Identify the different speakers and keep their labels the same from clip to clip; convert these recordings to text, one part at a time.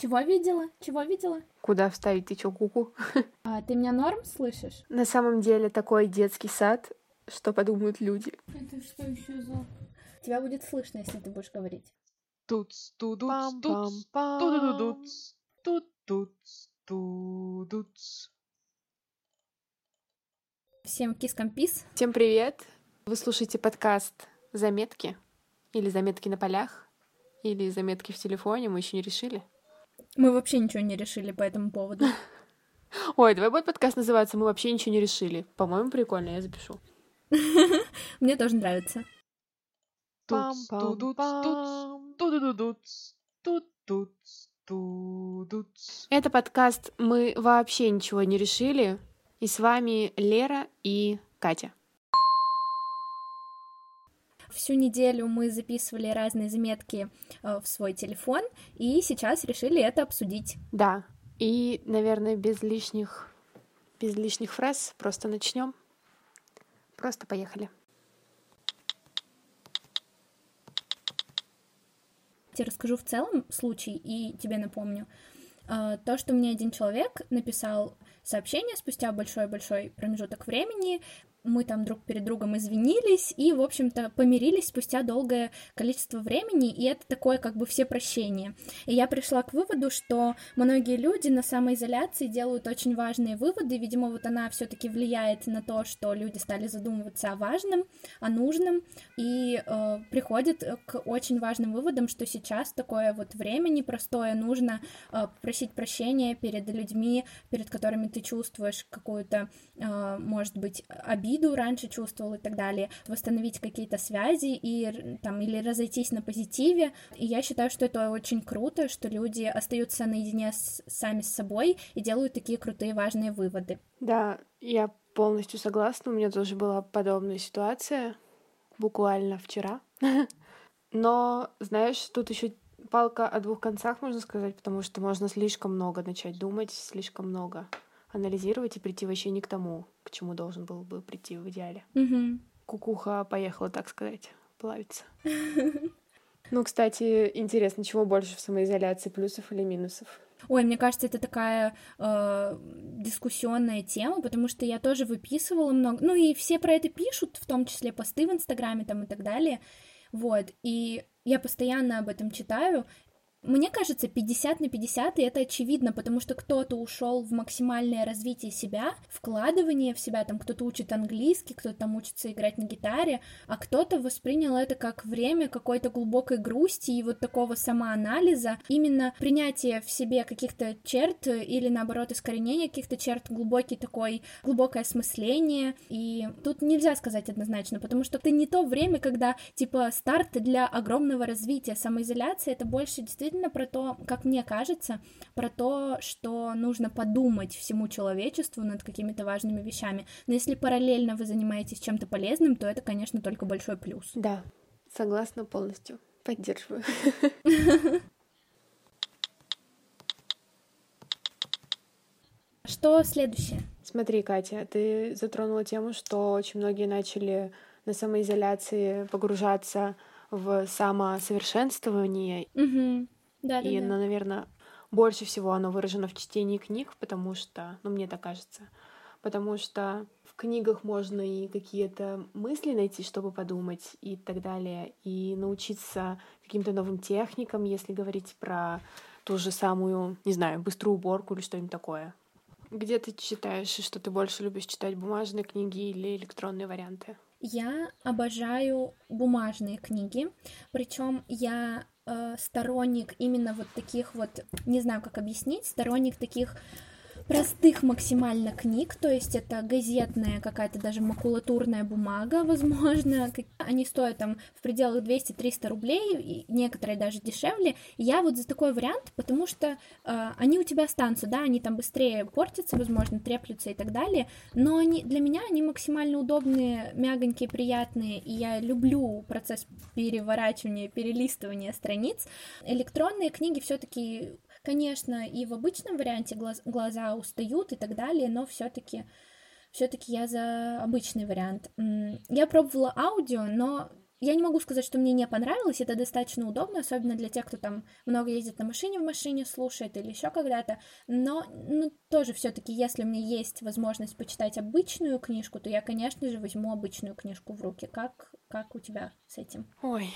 Speaker 1: Чего видела? Чего видела?
Speaker 2: Куда вставить ты чё, куку?
Speaker 1: А, ты меня норм слышишь?
Speaker 2: На самом деле такой детский сад, что подумают люди.
Speaker 1: Это что еще за... Тебя будет слышно, если ты будешь говорить.
Speaker 3: Туц, тудуц, туц, тудудуц, тут, туц, тудуц.
Speaker 1: Всем кискам пис.
Speaker 2: Всем привет! Вы слушаете подкаст «Заметки» или «Заметки на полях» или «Заметки в телефоне», мы еще не решили.
Speaker 1: Мы вообще ничего не решили по этому поводу.
Speaker 2: Ой, давай будет подкаст называться «Мы вообще ничего не решили». По-моему, прикольно, я запишу.
Speaker 1: Мне тоже нравится.
Speaker 2: Это подкаст «Мы вообще ничего не решили» и с вами Лера и Катя.
Speaker 1: Всю неделю мы записывали разные заметки э, в свой телефон, и сейчас решили это обсудить.
Speaker 2: Да, и, наверное, без лишних, без лишних фраз просто начнем. Просто поехали.
Speaker 1: тебе расскажу в целом случай и тебе напомню. А, то, что мне один человек написал сообщение спустя большой-большой промежуток времени, мы там друг перед другом извинились и, в общем-то, помирились спустя долгое количество времени, и это такое как бы все прощение. И я пришла к выводу, что многие люди на самоизоляции делают очень важные выводы, видимо, вот она все таки влияет на то, что люди стали задумываться о важном, о нужном, и э, приходят к очень важным выводам, что сейчас такое вот время непростое, нужно э, просить прощения перед людьми, перед которыми ты чувствуешь какую-то, э, может быть, обиду, обиду раньше чувствовал и так далее, восстановить какие-то связи и там или разойтись на позитиве. И я считаю, что это очень круто, что люди остаются наедине с, сами с собой и делают такие крутые важные выводы.
Speaker 2: Да, я полностью согласна. У меня тоже была подобная ситуация буквально вчера. Но, знаешь, тут еще палка о двух концах, можно сказать, потому что можно слишком много начать думать, слишком много анализировать и прийти вообще не к тому, к чему должен был бы прийти в идеале.
Speaker 1: Угу.
Speaker 2: Кукуха поехала, так сказать, плавиться. Ну, кстати, интересно, чего больше в самоизоляции, плюсов или минусов?
Speaker 1: Ой, мне кажется, это такая э, дискуссионная тема, потому что я тоже выписывала много, ну и все про это пишут, в том числе посты в Инстаграме там и так далее, вот, и я постоянно об этом читаю, мне кажется, 50 на 50, и это очевидно, потому что кто-то ушел в максимальное развитие себя, вкладывание в себя, там кто-то учит английский, кто-то там учится играть на гитаре, а кто-то воспринял это как время какой-то глубокой грусти и вот такого самоанализа, именно принятие в себе каких-то черт или наоборот искоренение каких-то черт, глубокий такой, глубокое осмысление, и тут нельзя сказать однозначно, потому что это не то время, когда типа старт для огромного развития, самоизоляция это больше действительно действительно про то, как мне кажется, про то, что нужно подумать всему человечеству над какими-то важными вещами. Но если параллельно вы занимаетесь чем-то полезным, то это, конечно, только большой плюс.
Speaker 2: Да, согласна полностью. Поддерживаю.
Speaker 1: Что следующее?
Speaker 2: Смотри, Катя, ты затронула тему, что очень многие начали на самоизоляции погружаться в самосовершенствование.
Speaker 1: Угу. Да,
Speaker 2: и,
Speaker 1: да,
Speaker 2: ну, наверное, больше всего оно выражено в чтении книг, потому что, ну, мне так кажется, потому что в книгах можно и какие-то мысли найти, чтобы подумать и так далее, и научиться каким-то новым техникам, если говорить про ту же самую, не знаю, быструю уборку или что-нибудь такое. Где ты читаешь, и что ты больше любишь читать, бумажные книги или электронные варианты?
Speaker 1: Я обожаю бумажные книги, причем я э, сторонник именно вот таких вот, не знаю, как объяснить, сторонник таких простых максимально книг, то есть это газетная какая-то даже макулатурная бумага, возможно, они стоят там в пределах 200-300 рублей, и некоторые даже дешевле. Я вот за такой вариант, потому что э, они у тебя останутся, да, они там быстрее портятся, возможно, треплются и так далее, но они, для меня они максимально удобные, мягонькие, приятные, и я люблю процесс переворачивания, перелистывания страниц. Электронные книги все-таки Конечно, и в обычном варианте глаз, глаза устают и так далее, но все-таки все-таки я за обычный вариант. Я пробовала аудио, но я не могу сказать, что мне не понравилось, это достаточно удобно, особенно для тех, кто там много ездит на машине, в машине слушает или еще когда-то, но ну, тоже все-таки, если у меня есть возможность почитать обычную книжку, то я, конечно же, возьму обычную книжку в руки. Как, как у тебя с этим?
Speaker 2: Ой,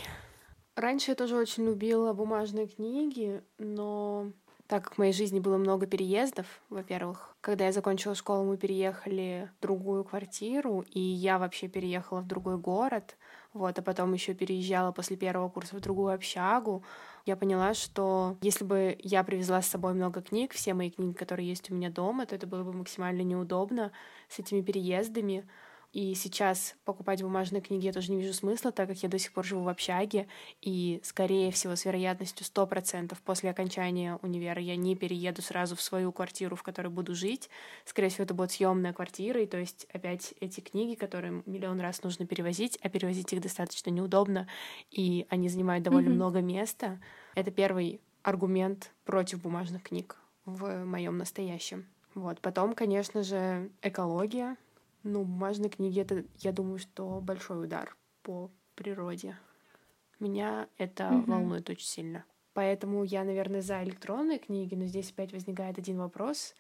Speaker 2: раньше я тоже очень любила бумажные книги, но так как в моей жизни было много переездов, во-первых, когда я закончила школу, мы переехали в другую квартиру, и я вообще переехала в другой город, вот, а потом еще переезжала после первого курса в другую общагу, я поняла, что если бы я привезла с собой много книг, все мои книги, которые есть у меня дома, то это было бы максимально неудобно с этими переездами. И сейчас покупать бумажные книги я тоже не вижу смысла, так как я до сих пор живу в общаге, и, скорее всего, с вероятностью 100% после окончания универа я не перееду сразу в свою квартиру, в которой буду жить. Скорее всего, это будет съемная квартира, и то есть опять эти книги, которые миллион раз нужно перевозить, а перевозить их достаточно неудобно, и они занимают довольно mm-hmm. много места. Это первый аргумент против бумажных книг в моем настоящем. Вот. Потом, конечно же, экология. Ну, бумажные книги — это, я думаю, что большой удар по природе. Меня это mm-hmm. волнует очень сильно. Поэтому я, наверное, за электронные книги, но здесь опять возникает один вопрос.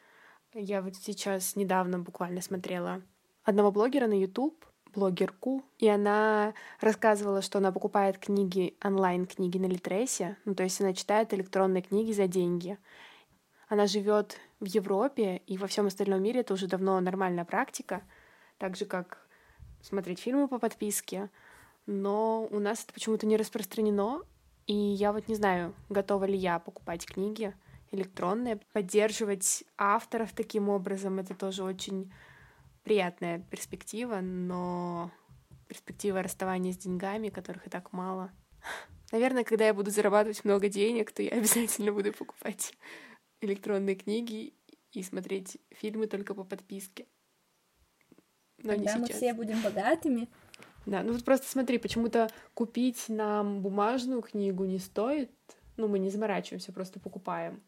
Speaker 2: Я вот сейчас недавно буквально смотрела одного блогера на YouTube, блогерку, и она рассказывала, что она покупает книги, онлайн-книги на Литресе, ну, то есть она читает электронные книги за деньги. Она живет в Европе, и во всем остальном мире это уже давно нормальная практика — так же, как смотреть фильмы по подписке, но у нас это почему-то не распространено, и я вот не знаю, готова ли я покупать книги электронные, поддерживать авторов таким образом, это тоже очень приятная перспектива, но перспектива расставания с деньгами, которых и так мало. Наверное, когда я буду зарабатывать много денег, то я обязательно буду покупать электронные книги и смотреть фильмы только по подписке.
Speaker 1: Но Тогда мы все будем богатыми.
Speaker 2: Да, ну вот просто смотри, почему-то купить нам бумажную книгу не стоит. Ну, мы не заморачиваемся, просто покупаем.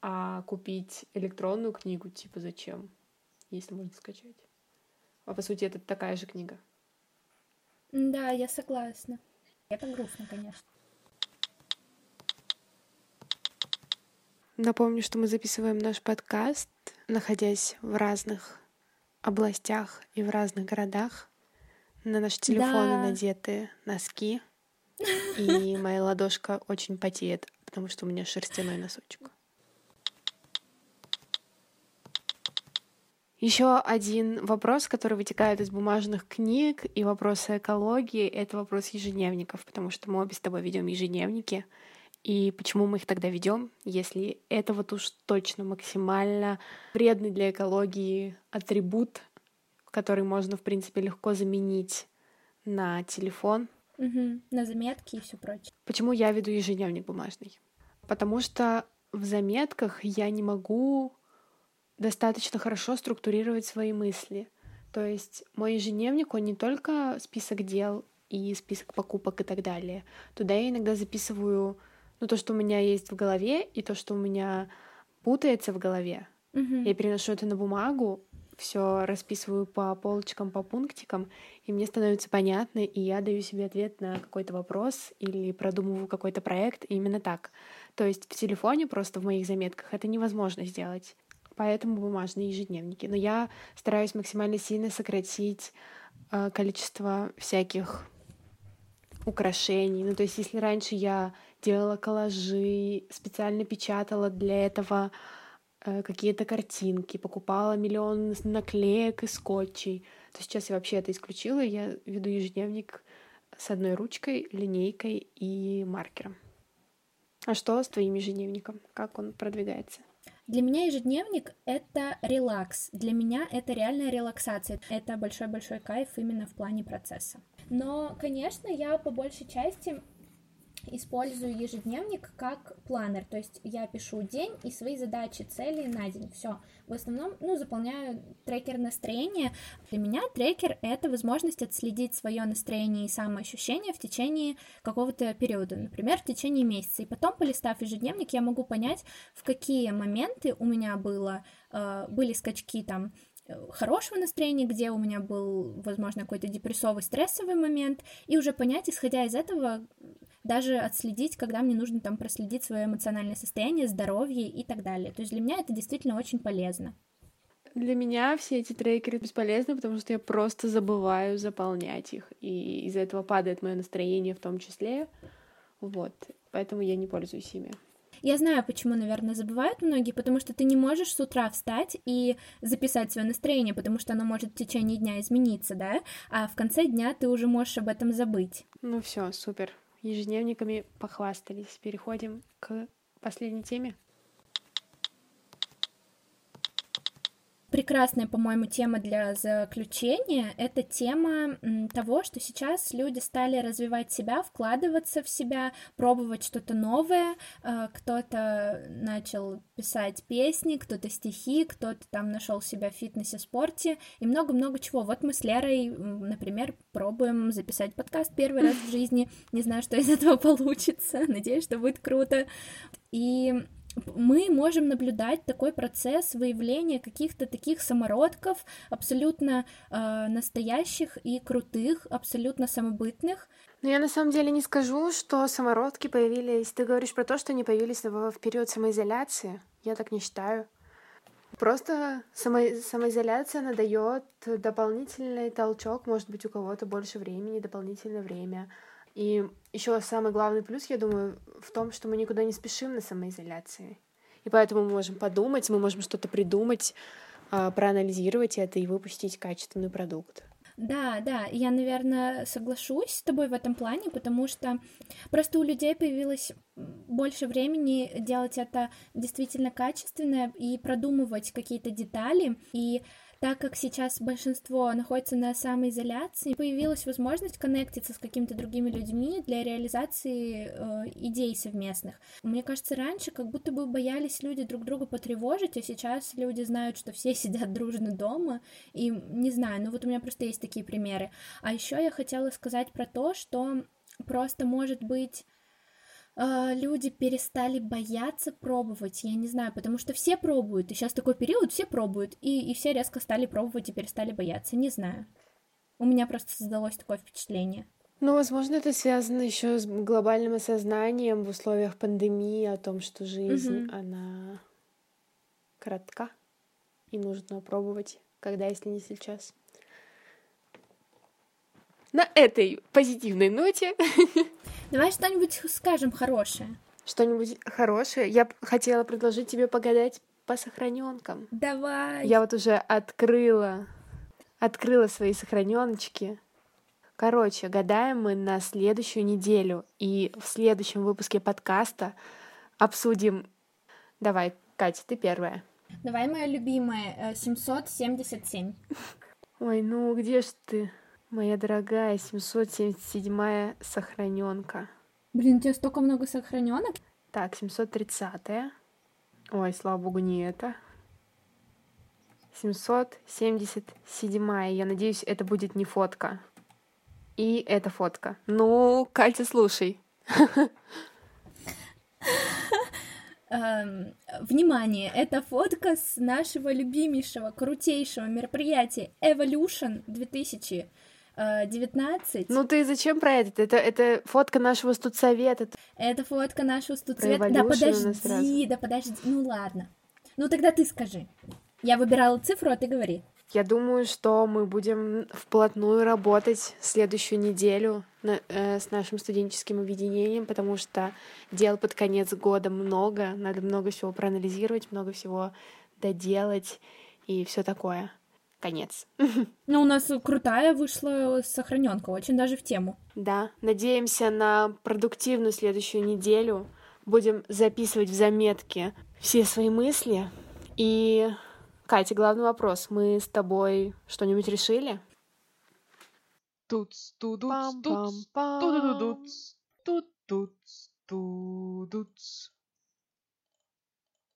Speaker 2: А купить электронную книгу, типа, зачем? Если можно скачать. А по сути, это такая же книга.
Speaker 1: Да, я согласна. Это грустно, конечно.
Speaker 2: Напомню, что мы записываем наш подкаст, находясь в разных областях и в разных городах. На наши телефоны да. надеты носки. И моя ладошка очень потеет, потому что у меня шерстяной носочек. Еще один вопрос, который вытекает из бумажных книг и вопроса экологии, это вопрос ежедневников, потому что мы обе с тобой ведем ежедневники. И почему мы их тогда ведем, если это вот уж точно максимально вредный для экологии атрибут, который можно, в принципе, легко заменить на телефон.
Speaker 1: Угу, на заметки и все прочее.
Speaker 2: Почему я веду ежедневник бумажный? Потому что в заметках я не могу достаточно хорошо структурировать свои мысли. То есть мой ежедневник, он не только список дел и список покупок и так далее. Туда я иногда записываю ну, то, что у меня есть в голове, и то, что у меня путается в голове.
Speaker 1: Mm-hmm.
Speaker 2: Я переношу это на бумагу, все расписываю по полочкам, по пунктикам, и мне становится понятно, и я даю себе ответ на какой-то вопрос или продумываю какой-то проект именно так. То есть в телефоне просто в моих заметках это невозможно сделать. Поэтому бумажные ежедневники. Но я стараюсь максимально сильно сократить э, количество всяких украшений. Ну, то есть, если раньше я делала коллажи, специально печатала для этого э, какие-то картинки, покупала миллион наклеек и скотчей, то сейчас я вообще это исключила. Я веду ежедневник с одной ручкой, линейкой и маркером. А что с твоим ежедневником? Как он продвигается?
Speaker 1: Для меня ежедневник — это релакс. Для меня это реальная релаксация. Это большой-большой кайф именно в плане процесса. Но, конечно, я по большей части использую ежедневник как планер, то есть я пишу день и свои задачи, цели на день, все. В основном, ну, заполняю трекер настроения. Для меня трекер — это возможность отследить свое настроение и самоощущение в течение какого-то периода, например, в течение месяца. И потом, полистав ежедневник, я могу понять, в какие моменты у меня было, э, были скачки там хорошего настроения, где у меня был, возможно, какой-то депрессовый, стрессовый момент, и уже понять, исходя из этого, даже отследить, когда мне нужно там проследить свое эмоциональное состояние, здоровье и так далее. То есть для меня это действительно очень полезно.
Speaker 2: Для меня все эти трекеры бесполезны, потому что я просто забываю заполнять их, и из-за этого падает мое настроение в том числе. Вот, поэтому я не пользуюсь ими.
Speaker 1: Я знаю, почему, наверное, забывают многие, потому что ты не можешь с утра встать и записать свое настроение, потому что оно может в течение дня измениться, да, а в конце дня ты уже можешь об этом забыть.
Speaker 2: Ну все, супер. Ежедневниками похвастались. Переходим к последней теме.
Speaker 1: Прекрасная, по-моему, тема для заключения. Это тема того, что сейчас люди стали развивать себя, вкладываться в себя, пробовать что-то новое. Э, кто-то начал писать песни, кто-то стихи, кто-то там нашел себя в фитнесе, спорте и много-много чего. Вот мы с Лерой, например, пробуем записать подкаст первый раз в жизни. Не знаю, что из этого получится. Надеюсь, что будет круто. И мы можем наблюдать такой процесс выявления каких-то таких самородков, абсолютно э, настоящих и крутых, абсолютно самобытных.
Speaker 2: Но я на самом деле не скажу, что самородки появились. Ты говоришь про то, что они появились в период самоизоляции. Я так не считаю. Просто само... самоизоляция надает дополнительный толчок, может быть, у кого-то больше времени, дополнительное время. И еще самый главный плюс, я думаю, в том, что мы никуда не спешим на самоизоляции. И поэтому мы можем подумать, мы можем что-то придумать, а, проанализировать это и выпустить качественный продукт.
Speaker 1: Да, да, я, наверное, соглашусь с тобой в этом плане, потому что просто у людей появилось больше времени делать это действительно качественно и продумывать какие-то детали. И так как сейчас большинство находится на самоизоляции, появилась возможность коннектиться с какими-то другими людьми для реализации э, идей совместных. Мне кажется, раньше как будто бы боялись люди друг друга потревожить, а сейчас люди знают, что все сидят дружно дома, и не знаю, ну вот у меня просто есть такие примеры. А еще я хотела сказать про то, что просто может быть э, люди перестали бояться пробовать, я не знаю, потому что все пробуют, и сейчас такой период, все пробуют, и, и все резко стали пробовать и перестали бояться, не знаю. У меня просто создалось такое впечатление.
Speaker 2: Ну, возможно, это связано еще с глобальным осознанием в условиях пандемии о том, что жизнь, угу. она коротка, и нужно пробовать, когда, если не сейчас. На этой позитивной ноте
Speaker 1: Давай что-нибудь скажем хорошее.
Speaker 2: Что-нибудь хорошее? Я хотела предложить тебе погадать по сохраненкам.
Speaker 1: Давай.
Speaker 2: Я вот уже открыла, открыла свои сохраненочки. Короче, гадаем мы на следующую неделю. И в следующем выпуске подкаста обсудим... Давай, Катя, ты первая.
Speaker 1: Давай, моя любимая, 777. Э,
Speaker 2: Ой, ну где ж ты? Моя дорогая 777 сохраненка.
Speaker 1: Блин, у тебя столько много сохраненок?
Speaker 2: Так, 730. Ой, слава богу, не это. 777. Я надеюсь, это будет не фотка. И это фотка. Ну, Катя, слушай.
Speaker 1: Эм, внимание, это фотка с нашего любимейшего, крутейшего мероприятия Evolution 2000 19.
Speaker 2: Ну ты зачем про это? Это, это фотка нашего студсовета.
Speaker 1: Это фотка нашего студсовета. Да подожди, да подожди. Ну ладно. Ну тогда ты скажи. Я выбирала цифру, а ты говори.
Speaker 2: Я думаю, что мы будем вплотную работать следующую неделю на, э, с нашим студенческим объединением, потому что дел под конец года много, надо много всего проанализировать, много всего доделать и все такое конец.
Speaker 1: Ну, у нас крутая вышла сохраненка, очень даже в тему.
Speaker 2: Да, надеемся на продуктивную следующую неделю. Будем записывать в заметки все свои мысли. И, Катя, главный вопрос. Мы с тобой что-нибудь решили?
Speaker 3: Тут, тут, тут, тут, тут, тут, тут, тут, тут.